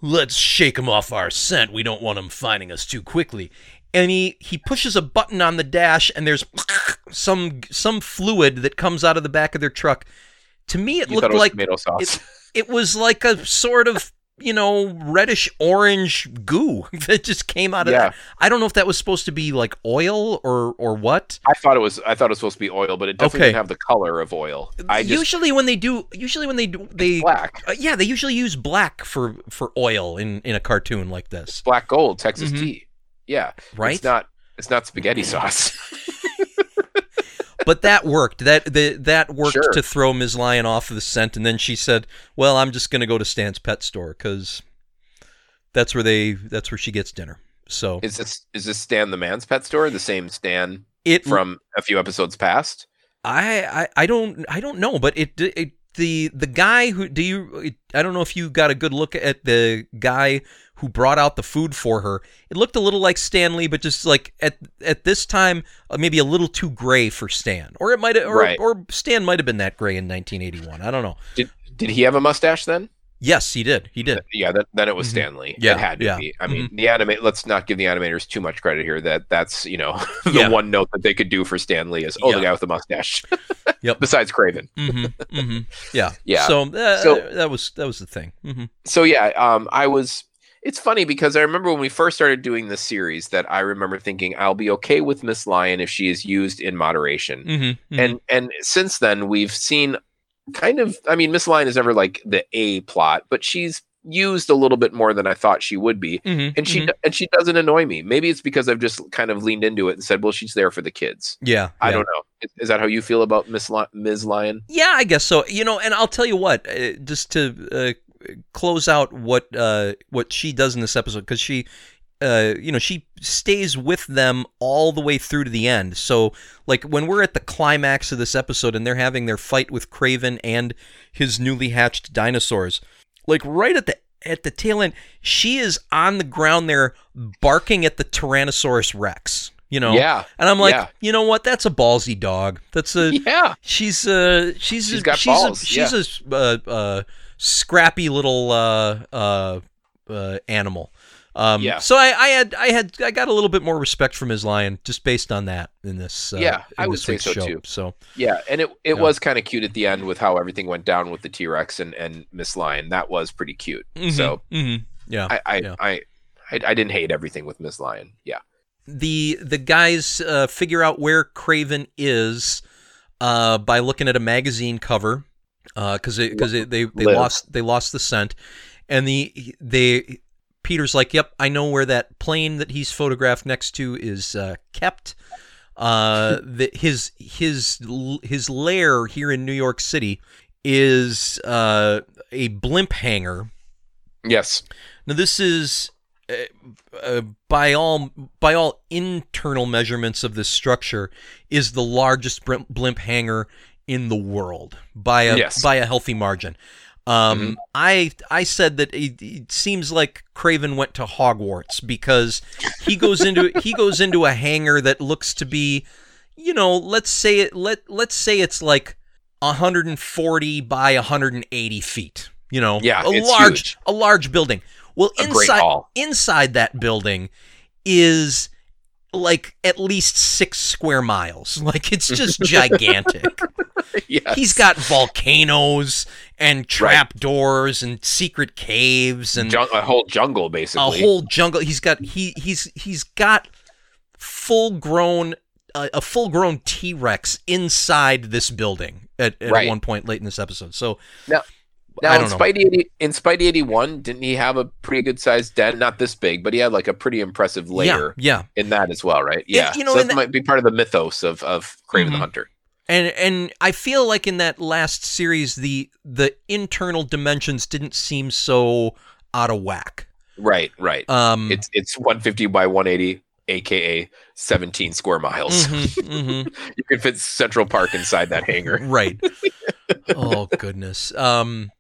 "Let's shake him off our scent. We don't want him finding us too quickly." And he he pushes a button on the dash, and there's some some fluid that comes out of the back of their truck. To me, it You looked it like tomato sauce. it was like a sort of you know reddish orange goo that just came out of Yeah. that. I don't know if that was supposed to be like oil or or what. I thought it was. I thought it was supposed to be oil, but it definitely Okay. didn't have the color of oil. I just usually when they do, usually when they do, they black, uh, yeah, they usually use black for for oil in in a cartoon like this, black gold, Texas Mhm. tea. Yeah, right? It's not. It's not spaghetti sauce. But that worked. That the, that worked Sure. to throw Ms. Lion off of the scent, and then she said, "Well, I'm just going to go to Stan's pet store because that's where they that's where she gets dinner." So is this is this Stan the man's pet store? The same Stan it from a few episodes past? I, I I don't I don't know, but it, it the the guy who do you I don't know if you got a good look at the guy who brought out the food for her. It looked a little like Stanley, but just like at at this time uh, maybe a little too gray for Stan, or it might or, Right. or Stan might have been that gray in 1981. I don't know. Did did he have a mustache then? Yes, he did. He did. Yeah, that, then it was Mhm. Stanley. Yeah, it had to yeah. Mm-hmm. be. I mean, the animate. Let's not give the animators too much credit here. That that's you know the Yeah. one note that they could do for Stanley is oh Yeah. the guy with the mustache. Yep. Besides Kraven. hmm hmm Yeah. Yeah. So, uh, So- that was that was the thing. hmm so yeah, um, I was. It's funny because I remember when we first started doing this series that I remember thinking I'll be okay with Miss Lion if she is used in moderation. And and since then we've seen kind of I mean Miss Lion is never like the A plot, but she's used a little bit more than I thought she would be. hmm And she and she doesn't annoy me. Maybe it's because I've just kind of leaned into it and said, "Well, she's there for the kids." yeah. I yeah. don't know. Is, is that how you feel about Miss Li- Ms. Lion? Yeah, I guess so. You know, and I'll tell you what, uh, just to uh, close out what uh, what she does in this episode, because she, uh, you know, she stays with them all the way through to the end. So, like when we're at the climax of this episode and they're having their fight with Kraven and his newly hatched dinosaurs, like right at the at the tail end, she is on the ground there barking at the Tyrannosaurus Rex. You know, Yeah, and I'm like, yeah. you know what? That's a ballsy dog. That's a yeah, She's uh she's She's a, got she's balls, a, she's a uh, uh, scrappy little uh, uh, uh, animal. Um, Yeah. So I, I had I had I got a little bit more respect from Ms. Lion just based on that in this. Uh, Yeah, I would say so, show. too. So yeah. And it it Yeah. was kind of cute at the end with how everything went down with the T Rex and and Miss Lion. That was pretty cute. mhm, So mhm, yeah. I I, Yeah. I I I didn't hate everything with Miss Lion. Yeah. the the guys uh, figure out where Kraven is uh, by looking at a magazine cover because because they they, they lost they lost the scent and the they Peter's like yep I know where that plane that he's photographed next to is uh, kept uh, the, his his his lair here in New York City is uh, a blimp hangar Yes. now this is uh, uh, by all by all internal measurements of this structure is the largest blimp, blimp hangar in the world by a Yes. by a healthy margin. Um, Mhm. I I said that it, it seems like Kraven went to Hogwarts because he goes into he goes into a hangar that looks to be, you know, let's say it let let's say it's like 140 by 180 feet. You know, Yeah, a large huge. a large building. Well, A inside inside that building is like at least six square miles. Like it's just gigantic. yes. He's got volcanoes and trap doors and secret caves and Jun- a whole jungle basically. a whole jungle. He's got he he's he's got full grown uh, a full grown T Rex inside this building at, at Right. one point late in this episode. So Now, I in. Spidey 80, in Spidey eighty one, didn't he have a pretty good sized den? Not this big, but he had like a pretty impressive layer yeah, yeah. in that as well, right? Yeah, you know, so that, that- might be part of the mythos of of Kraven Mhm. the Hunter. And and I feel like in that last series the the internal dimensions didn't seem so out of whack. Right, right. Um it's it's one fifty by one eighty, aka seventeen square miles. mhm, mhm. You can fit Central Park inside that hangar. right. oh goodness. Um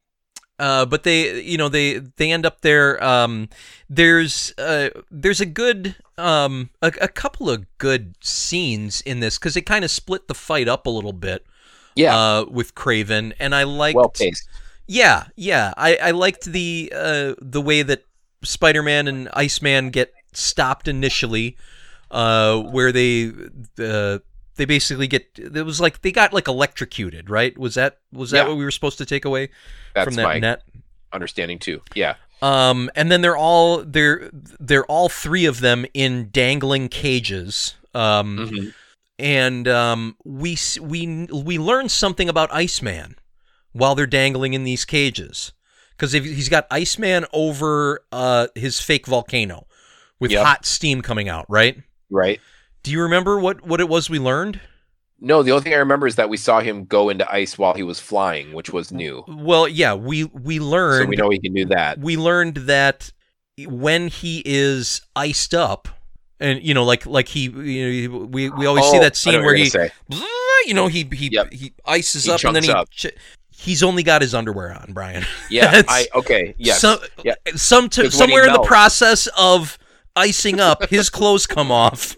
Uh, but they, you know, they they end up there. Um, there's uh, there's a good um, a, a couple of good scenes in this because they kind of split the fight up a little bit. Yeah. Uh, with Kraven, and I liked. well paced. Yeah, yeah. I, I liked the uh, the way that Spider Man and Iceman get stopped initially, uh, where they uh, they basically get it was like they got like electrocuted, right? Was that was that Yeah. what we were supposed to take away That's from that net? understanding too. Yeah. Um, and then they're all they're they're all three of them in dangling cages. Um, Mhm. and um, we we we learn something about Iceman while they're dangling in these cages because he's got Iceman over uh, his fake volcano with Yep. hot steam coming out. Right? Right. Do you remember what what it was we learned? No, the only thing I remember is that we saw him go into ice while he was flying, which was new. Well, yeah, we we learned. So we know he can do that. we learned that when he is iced up. And you know, like like he, you know, we we always see Oh, that scene where he say. you know he he Yep. he ices He up and then he chunks ch- he's only got his underwear on brian Yeah, I okay, yes. some, yeah. some to, 'Cause when he somewhere in the process of icing up his clothes come off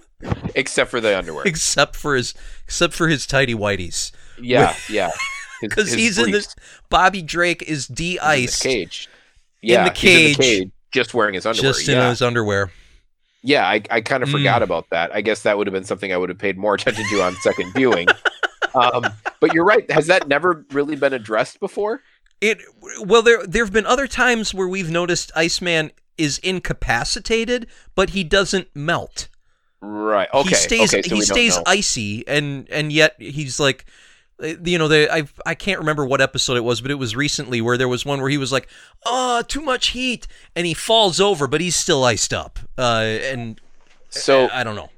Except for the underwear. except for his except for his tidy whities Yeah, yeah. Because he's in this bobby drake is He's in the de-iced cage. In Yeah, the he's in cage. the cage, just wearing his underwear. just in yeah. his underwear Yeah, I, I kind of Mm. forgot about that. I guess that would have been something I would have paid more attention to on second viewing. um, but you're right. Has that never really been addressed before? It well there there have been other times where we've noticed Iceman is incapacitated, but he doesn't melt. Right. Okay. he stays okay, so he stays icy and and yet he's like uh, you know the I I can't remember what episode it was but it was recently where there was one where he was like oh too much heat and he falls over but he's still iced up uh and So I don't know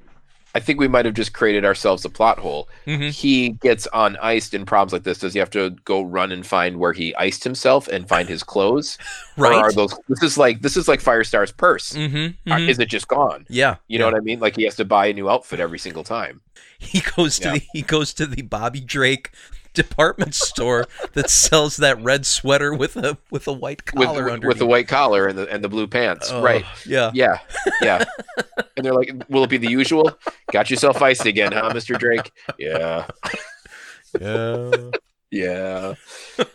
I think we might have just created ourselves a plot hole. Mhm. He gets on iced in problems like this. Does he have to go run and find where he iced himself and find his clothes? Or right are those? This is like this is like Firestar's purse. mm-hmm, Are- Is it just gone? yeah You know yeah. what I mean? Like he has to buy a new outfit every single time. he goes to Yeah. the he goes to the Bobby Drake department store that sells that red sweater with a with a white collar with, underneath. with the white collar and the and the blue pants. Oh, right. yeah Yeah. Yeah. and they're like, "Will it be the usual? Got yourself iced again, huh, Mister Drake?" Yeah. yeah Yeah.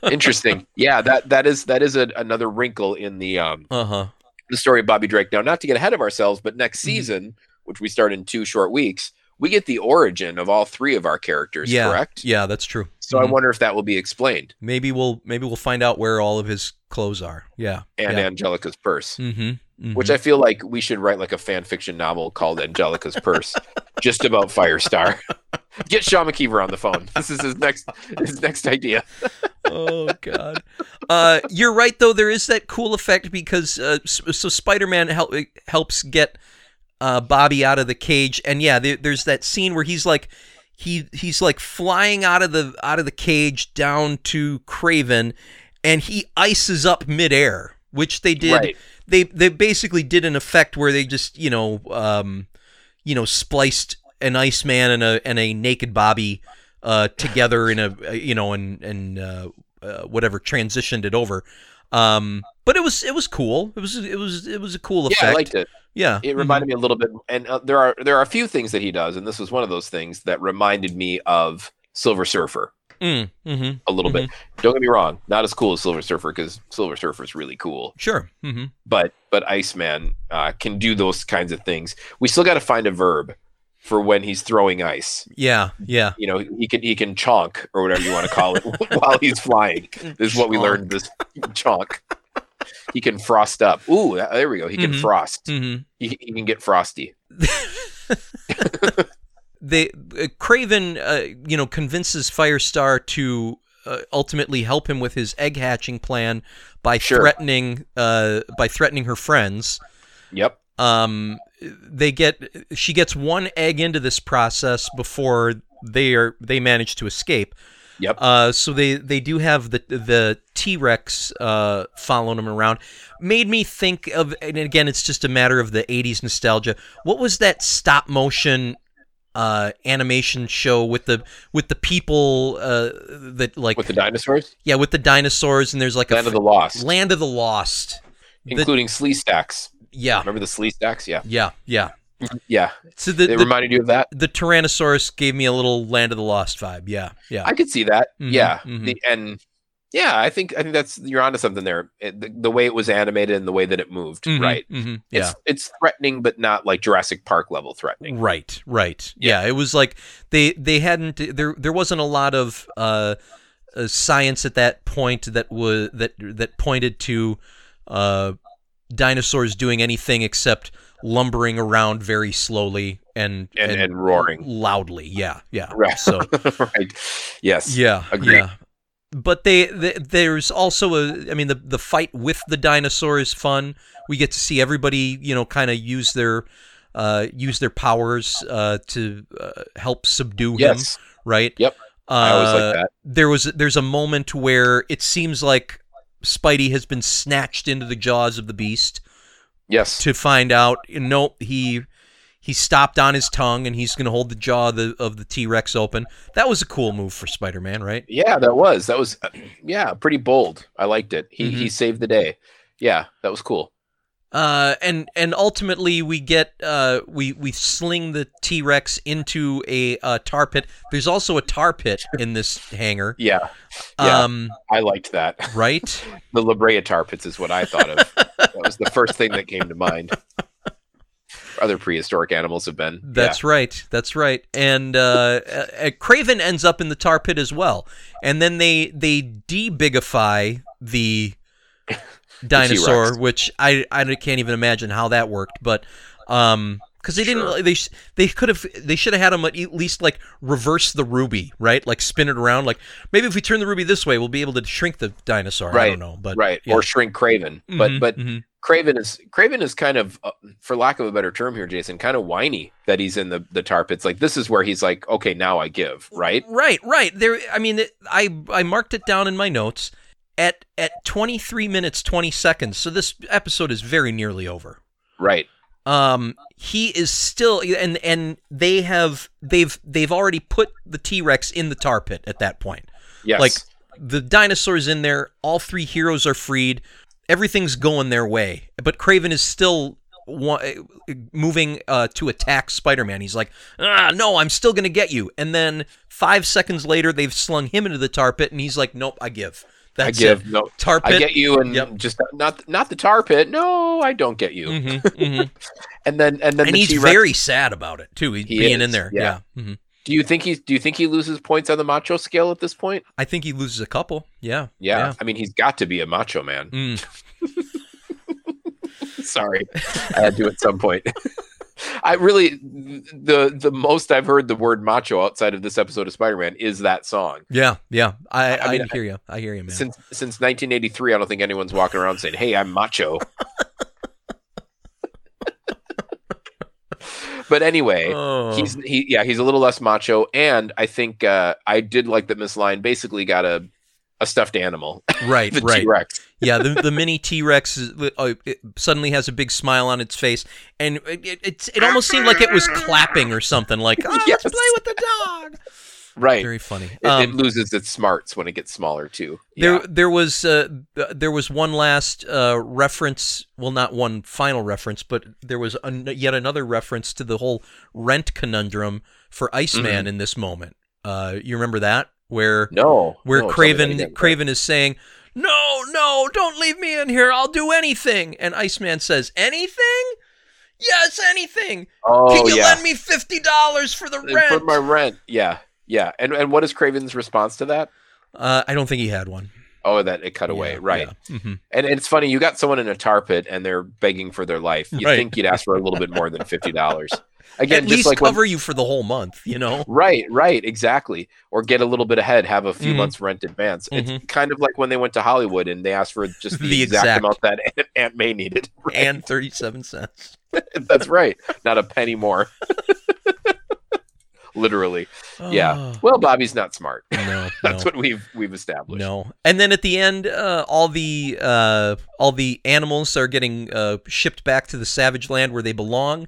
Interesting. Yeah. That that is that is a, another wrinkle in the um uh-huh the story of Bobby Drake. Now, not to get ahead of ourselves, but next Mhm. season, which we start in two short weeks, we get the origin of all three of our characters. yeah Correct. yeah that's true So I Mhm. wonder if that will be explained. maybe we'll maybe we'll find out where all of his clothes are yeah And yeah. Angelica's purse. mm-hmm, which I feel like we should write like a fan fiction novel called Angelica's Purse, just about Firestar. Get Sean McKeever on the phone. This is his next his next idea. oh god uh you're right though there is that cool effect because uh so spider-man help, helps get uh bobby out of the cage and yeah there, there's that scene where he's like he he's like flying out of the out of the cage down to kraven and he ices up midair which they did Right. they they basically did an effect where they just you know um you know spliced an Iceman and a and a naked Bobby uh together in a you know and and uh, uh, whatever transitioned it over um but it was it was cool. It was it was it was a cool effect Yeah, I liked it. yeah. It reminded me a little bit, and uh, there are there are a few things that he does, and this was one of those things that reminded me of Silver Surfer. Mm, hmm a little bit. Don't get me wrong, not as cool as Silver Surfer because Silver Surfer is really cool, sure. Hmm but but Iceman uh, can do those kinds of things. We still got to find a verb for when he's throwing ice. yeah yeah. You know he can he can chonk or whatever you want to call it while he's flying. This is what we learned this chonk. He can frost up. Ooh there we go. He can Mhm. frost. Hmm he, he can get frosty. They uh, Kraven, uh, you know, convinces Firestar to uh, ultimately help him with his egg hatching plan by Sure. threatening uh, by threatening her friends. yep. Um, they get she gets one egg into this process before they are they manage to escape. yep Uh, so they they do have the the T Rex uh, following them around. Made me think of, and again, it's just a matter of the '80s nostalgia. What was that stop motion uh, animation show with the with the people uh, that like with the dinosaurs, yeah with the dinosaurs and there's like Land a of the Lost, Land of the Lost. The- including Sleestaks. Yeah, Remember the Sleestaks? Yeah, yeah, yeah. yeah. So the They the, reminded you of that. the Tyrannosaurus gave me a little Land of the Lost vibe. Yeah, yeah. I could see that. Mhm, yeah, mhm. the, and yeah, I think I think that's you're onto something there. It, the, the way it was animated and the way that it moved, Mhm, right? mhm, yeah. It's it's threatening, but not like Jurassic Park level threatening. Right, right. Yeah. it was like they they hadn't there there wasn't a lot of uh, uh science at that point that was that that pointed to uh dinosaurs doing anything except lumbering around very slowly and And, and roaring. loudly. Yeah, yeah. Right. So right. Yes. yeah, Agreed. yeah. But they, they there's also a I mean the the fight with the dinosaur is fun. We get to see everybody, you know, kind of use their uh use their powers uh to uh, help subdue him, right? Yep. Uh, I always like that. There was there's a moment where it seems like Spidey has been snatched into the jaws of the beast Yes. to find out no he he stopped on his tongue and he's going to hold the jaw of the, of the T-Rex open. That was a cool move for Spider-Man, right? Yeah, that was that was yeah pretty bold. I liked it. He Mm-hmm. he saved the day. Yeah, that was cool. Uh, and and ultimately we get uh, we we sling the T Rex into a uh, tar pit. There's also a tar pit in this hangar. Yeah, yeah. Um, I liked that. right. The La Brea tar pits is what I thought of. that was the first thing that came to mind. Other prehistoric animals have been. That's right. That's right. And uh, uh, Kraven ends up in the tar pit as well. And then they they debigify the dinosaur, T-Rex. which I I can't even imagine how that worked. But um, because they didn't they they could have they should have had him at least like reverse the ruby, right? Like spin it around. Like maybe if we turn the ruby this way, we'll be able to shrink the dinosaur. I don't know, but right. yeah. Or shrink Kraven, but Mhm, but mhm. Kraven is Kraven is kind of, uh, for lack of a better term here, Jason, kind of whiny that he's in the the tar pits. Like this is where he's like, okay, now I give, right? Right, right. There I mean I I marked it down in my notes at at 23 minutes 20 seconds. So this episode is very nearly over. Right. Um he is still and and they have they've they've already put the T-Rex in the tar pit at that point. Yes. Like the dinosaurs in there, all three heroes are freed. Everything's going their way. But Kraven is still moving uh, to attack Spider-Man. He's like, "Ah, no, I'm still going to get you." And then 5 seconds later they've slung him into the tar pit and he's like, "Nope, I give." I give it. no. Tar pit. I get you, and Yep. just not not the tar pit. No, I don't get you. Mhm, mhm. And then and then and the he's T-Rex, very sad about it too. He's He being in there. yeah. Yeah. Mhm. Do you think he's? Do you think he loses points on the macho scale at this point? I think he loses a couple. Yeah. Yeah, I mean he's got to be a macho man. Mm. Sorry, I had to at some point. I really the the most I've heard the word macho outside of this episode of Spider Man is that song. Yeah. Yeah. I, I I, mean, hear you. I hear you, man. Since since 1983, I don't think anyone's walking around saying, "Hey, I'm macho." but anyway, Oh. he's he yeah he's a little less macho, and I think uh, I did like that Miss Line basically got a a stuffed animal, right. the right. T Rex. yeah, the the mini T Rex uh, it suddenly has a big smile on its face, and it, it it's it almost seemed like it was clapping or something. Like, oh, Yes. let's play with the dog. Right. Very funny. It, it Um, loses its smarts when it gets smaller too. there Yeah. there was uh, there was one last uh, reference. Well, not one final reference, but there was an, yet another reference to the whole rent conundrum for Iceman Mm-hmm. in this moment. Uh, you remember that where No. where no, Kraven. Kraven is saying, "No, no, don't leave me in here. I'll do anything." And Iceman says, "Anything? Yes, anything. Oh Can you yeah. lend me fifty dollars for the rent?" For my rent. Yeah. Yeah. And and what is Kraven's response to that? uh, I don't think he had one. Oh, that it cut away. Yeah, Right. yeah. Mhm. And, and it's funny, you got someone in a tar pit and they're begging for their life. You Right. think you'd ask for a little bit more than fifty dollars. Again, At just least like when- cover you for the whole month. You know. Right, right, exactly. Or get a little bit ahead, have a few Mhm. months rent advance. Mhm. It's kind of like when they went to Hollywood and they asked for just the, The exact, exact. amount that Aunt, Aunt May needed. Right. And thirty-seven cents. That's right. Not a penny more. Literally. Yeah. Oh, Well, Bobby's not smart. no, That's no. what we've we've established. No, and then at the end, uh, all the uh, all the animals are getting uh, shipped back to the Savage Land where they belong.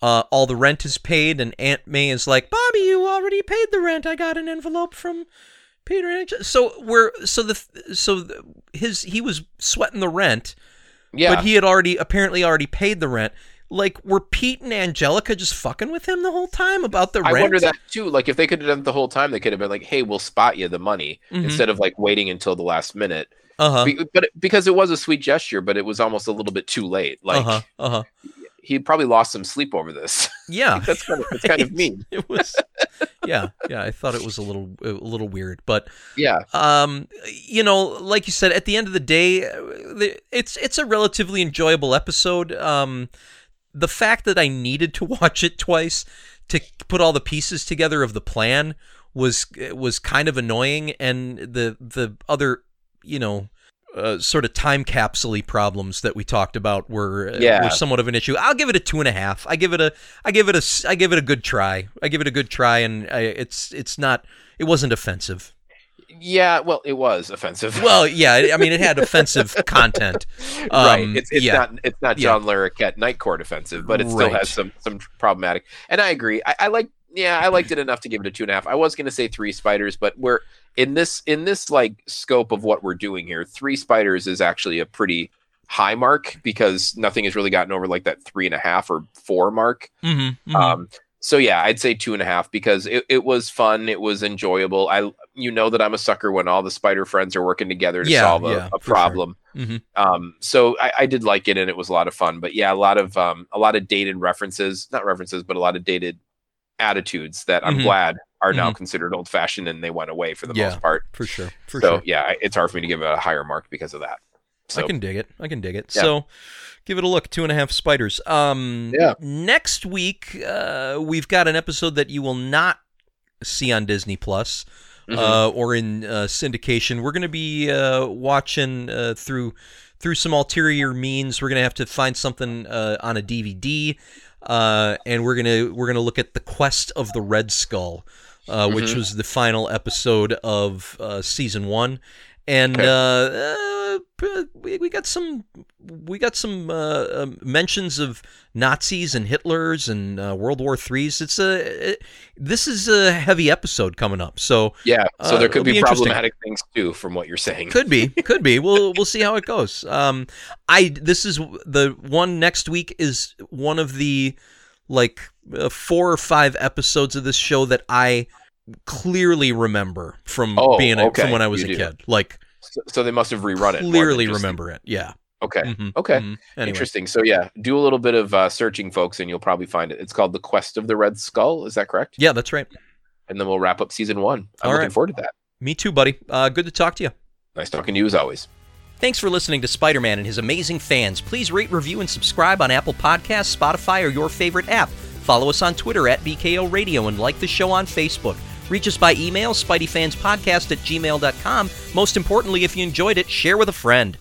Uh, all the rent is paid, and Aunt May is like, "Bobby, you already paid the rent. I got an envelope from Peter." And so we're so the so the, his he was sweating the rent, Yeah. but he had already apparently already paid the rent. Like, were Pete and Angelica just fucking with him the whole time about the I rent? I wonder that too. Like if they could have done it the whole time, they could have been like, "Hey, we'll spot you the money," Mhm. instead of like waiting until the last minute. Uh huh. Be- but because it was a sweet gesture, but it was almost a little bit too late. Like Uh huh. Uh huh. He probably lost some sleep over this. Yeah. that's kind of that's kind of mean. it was yeah yeah i thought it was a little a little weird but Yeah, um you know like you said at the end of the day uh, the- it's it's a relatively enjoyable episode um the fact that i needed to watch it twice to put all the pieces together of the plan was was kind of annoying and the the other you know uh, sort of time capsule problems that we talked about were uh, Yeah. were somewhat of an issue. I'll give it a two and a half. I give it a I give it a I give it a good try. I give it a good try, and I, it's it's not it wasn't offensive. yeah. Well, it was offensive. Well, yeah, I mean it had offensive content. right. Um, It's it's yeah. not it's not Yeah. John Larroquette Night Court offensive, but it still Right. has some some problematic. And I agree. I, I like yeah, I liked it enough to give it a two and a half. I was gonna say three spiders, but we're in this in this like scope of what we're doing here. Three spiders is actually a pretty high mark because nothing has really gotten over like that three and a half or four mark. Mhm, mhm. Um, so yeah, I'd say two and a half because it, it was fun. It was enjoyable. I you know that I'm a sucker when all the spider friends are working together to Yeah, solve a, yeah, a for sure. problem. Mhm. Um, so I, I did like it and it was a lot of fun. But yeah, a lot of um, a lot of dated references, not references, but a lot of dated attitudes that I'm Mhm. glad are now considered old fashioned and they went away for the Yeah, most part. for sure, for so sure. yeah, it's hard for me to give it a higher mark because of that. So I can dig it. I can dig it. Yeah. So give it a look. Two and a half spiders. Um, Yeah. Next week, uh, we've got an episode that you will not see on Disney Plus mhm. uh, or in uh, syndication. We're going to be uh, watching uh, through through some ulterior means. We're going to have to find something uh, on a DVD, uh, and we're gonna we're gonna look at the Quest of the Red Skull, uh, which Mhm. was the final episode of uh, season one. And Okay. uh, uh, we, we got some we got some uh, um, mentions of Nazis and Hitlers and uh, World War Threes. It's a it, this is a heavy episode coming up, so yeah, so uh, there could be, be problematic things too, from what you're saying. could be, could be. We'll we'll see how it goes. Um, I this is the one next week is one of the like uh, four or five episodes of this show that I clearly remember from Oh, being a, okay, from when I was you a do. kid. Like So, so they must have rerun it. clearly just- remember it. Yeah. Okay. Mhm, Okay. mhm. Anyway. Interesting. So yeah, do a little bit of uh, searching, folks, and you'll probably find it. It's called The Quest of the Red Skull. Is that correct? Yeah, that's right. And then we'll wrap up season one. I'm All looking right. forward to that. Me too, buddy. Uh, good to talk to you. Nice talking to you as always. Thanks for listening to Spider Man and his amazing fans. Please rate, review, and subscribe on Apple Podcasts, Spotify, or your favorite app. Follow us on Twitter at BKO Radio and like the show on Facebook. Reach us by email, SpideyFansPodcast at gmail.com. Most importantly, if you enjoyed it, share with a friend.